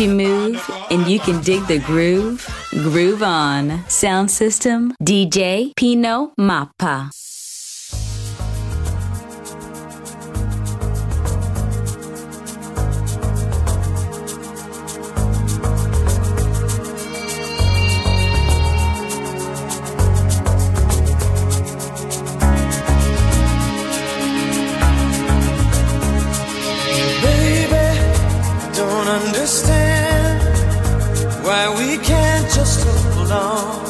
you move and you can dig the groove. Groove on. Sound system DJ Pino Mappa. just alone.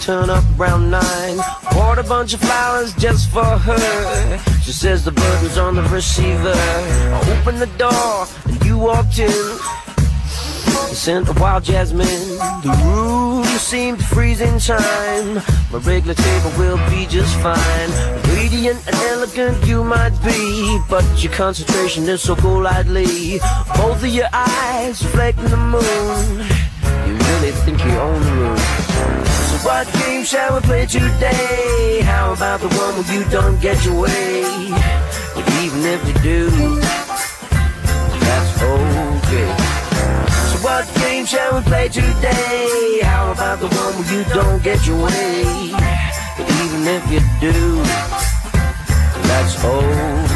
Turn up around nine. Bought a bunch of flowers just for her. She says the burden's on the receiver. I opened the door and you walked in. The scent of wild jasmine. The room seemed to freeze in time. My regular table will be just fine. Radiant and elegant you might be, but your concentration is so golightly. Both of your eyes reflecting the moon. You really think you own the room. What game shall we play today? How about the one where you don't get your way? But even if you do, that's okay. So what game shall we play today? How about the one where you don't get your way? But even if you do, that's okay.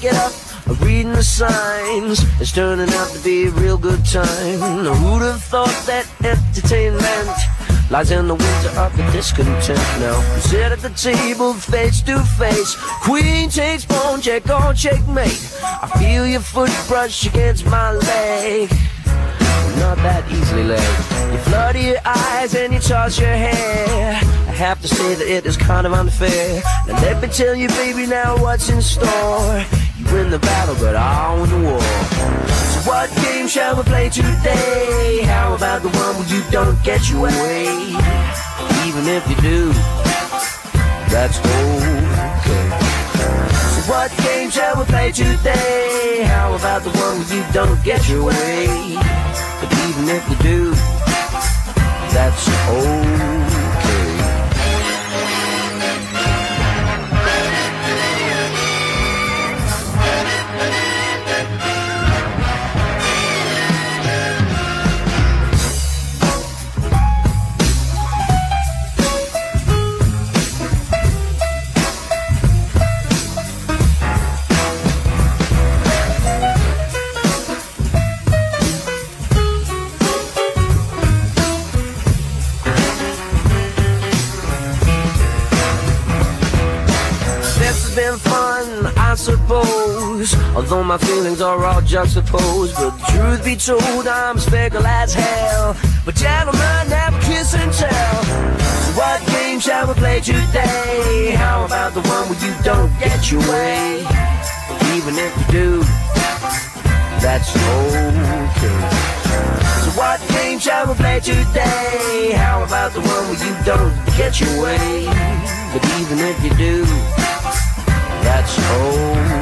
It up, reading the signs. It's turning out to be a real good time. Now, Who'd have thought that entertainment lies in the winter of the discontent? Now we sit at the table face to face. Queen takes pawn, check on checkmate. I feel your foot brush against my leg. Not that easily led. You flutter your eyes and you toss your hair. Have to say that it is kind of unfair. Now let me tell you, baby, now what's in store. You win the battle, but I win the war. So what game shall we play today? How about the one where you don't get your way? Even if you do, that's okay. So what game shall we play today? How about the one where you don't get your way? But even if you do, that's okay. Suppose. Although my feelings are all juxtaposed. But truth be told, I'm speckled as hell. But gentlemen, a kiss and tell. So what game shall we play today? How about the one where you don't get your way? Even if you do, that's okay. So what game shall we play today? How about the one where you don't get your way? But even if you do, that's okay.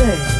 good.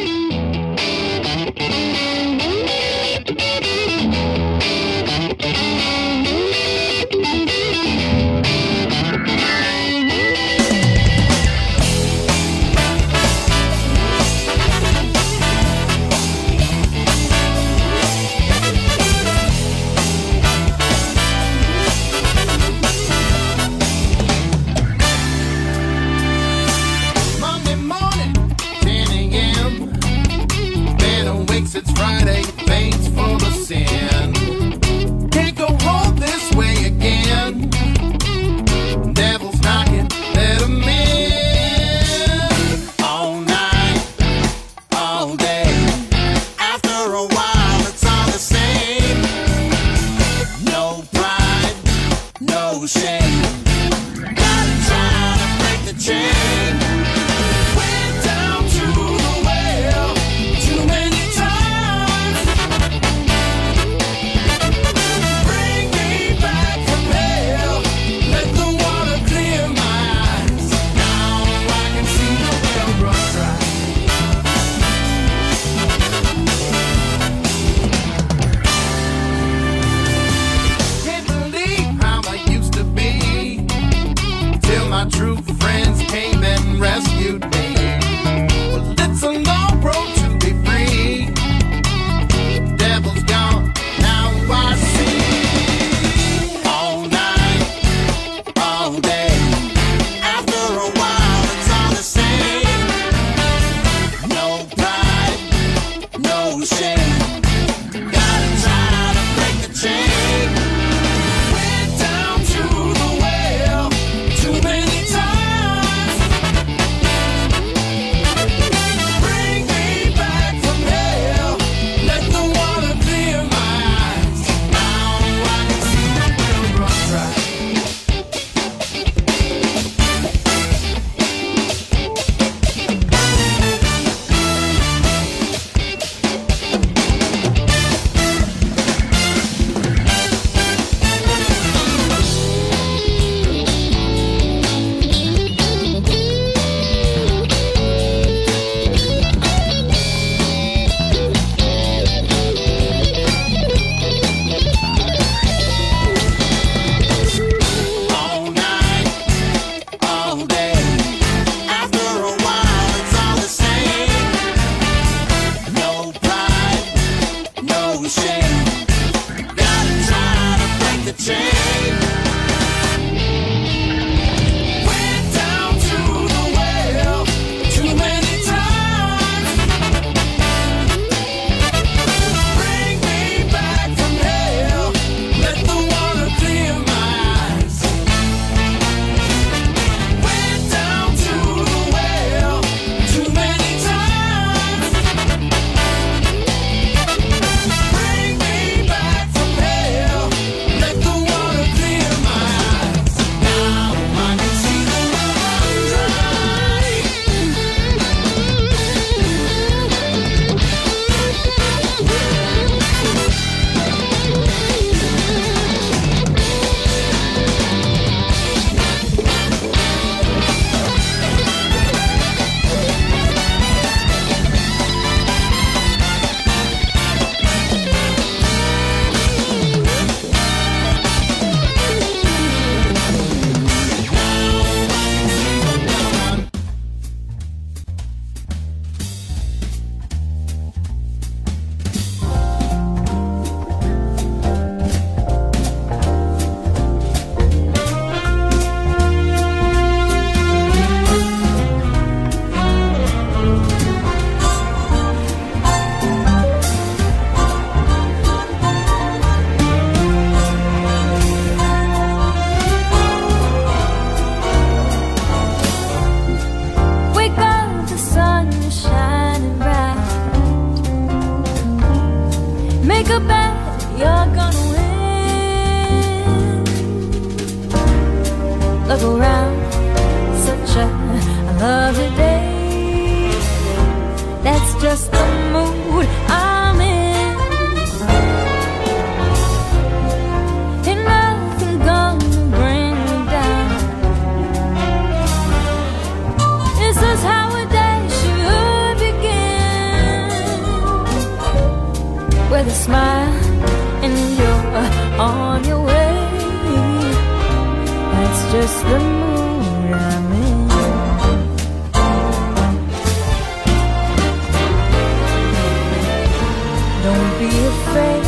afraid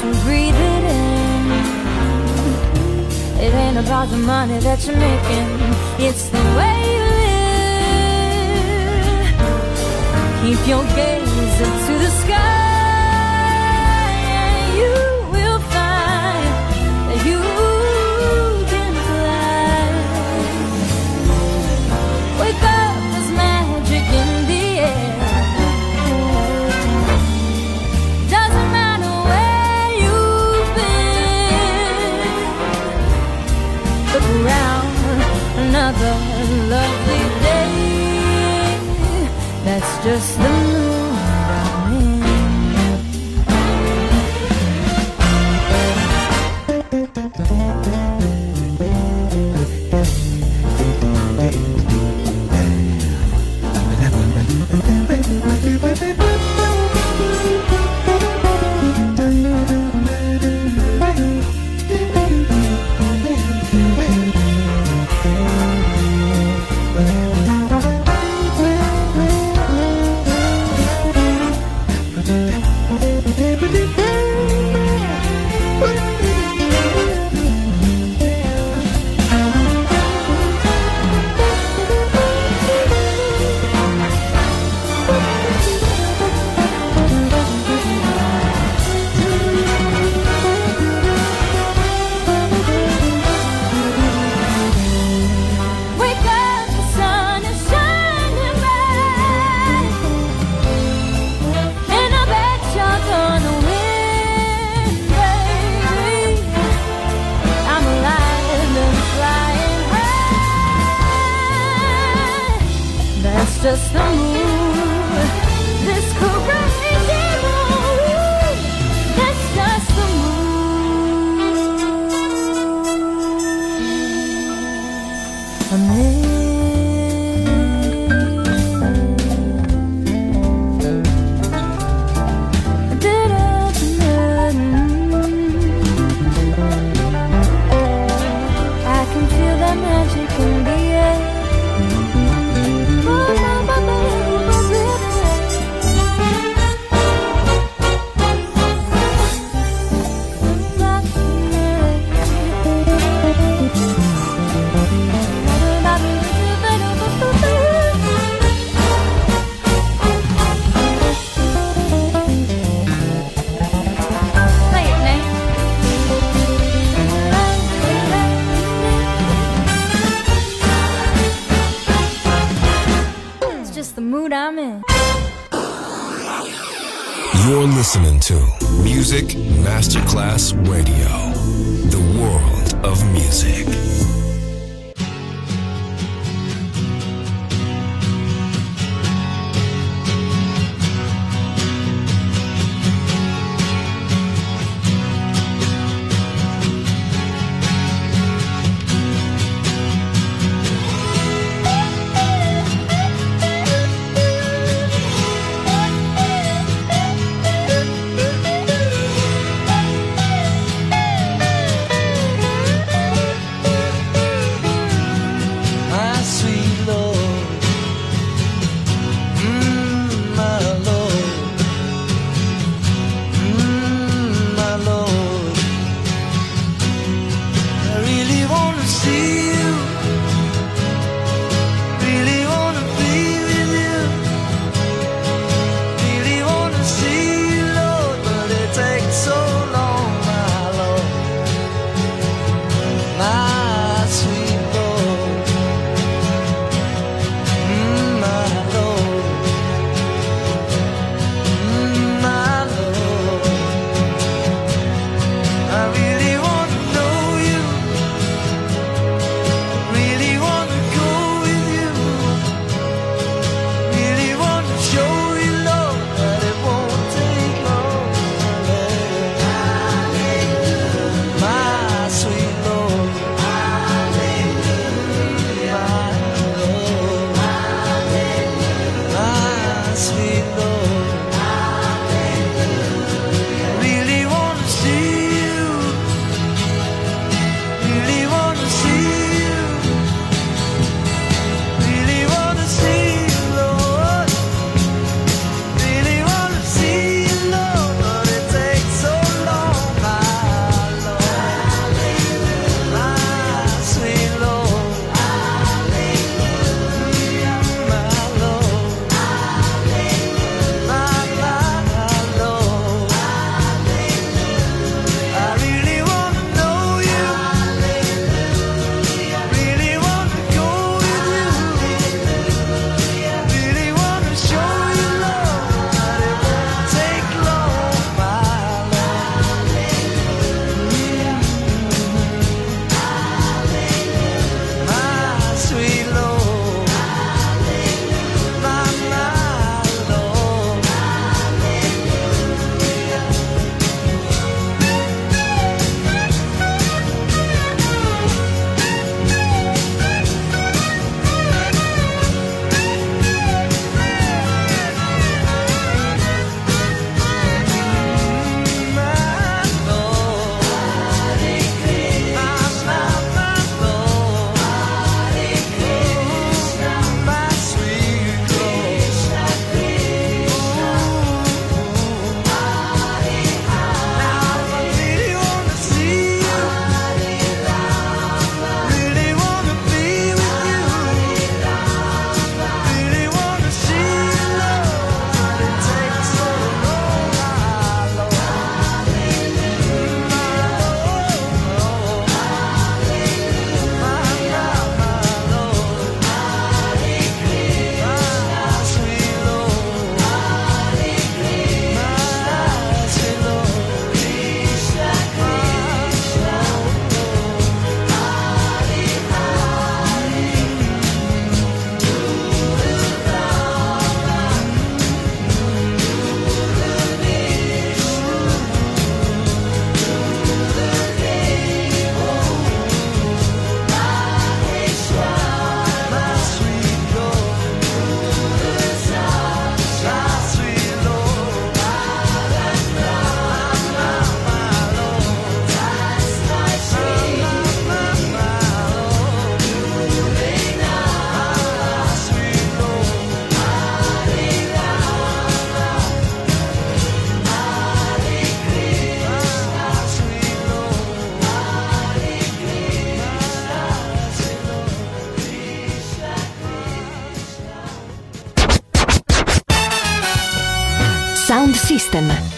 to breathe it in. It ain't about the money that you're making, it's the way you live. Keep your gaze up to the sky. just the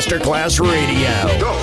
Masterclass Radio.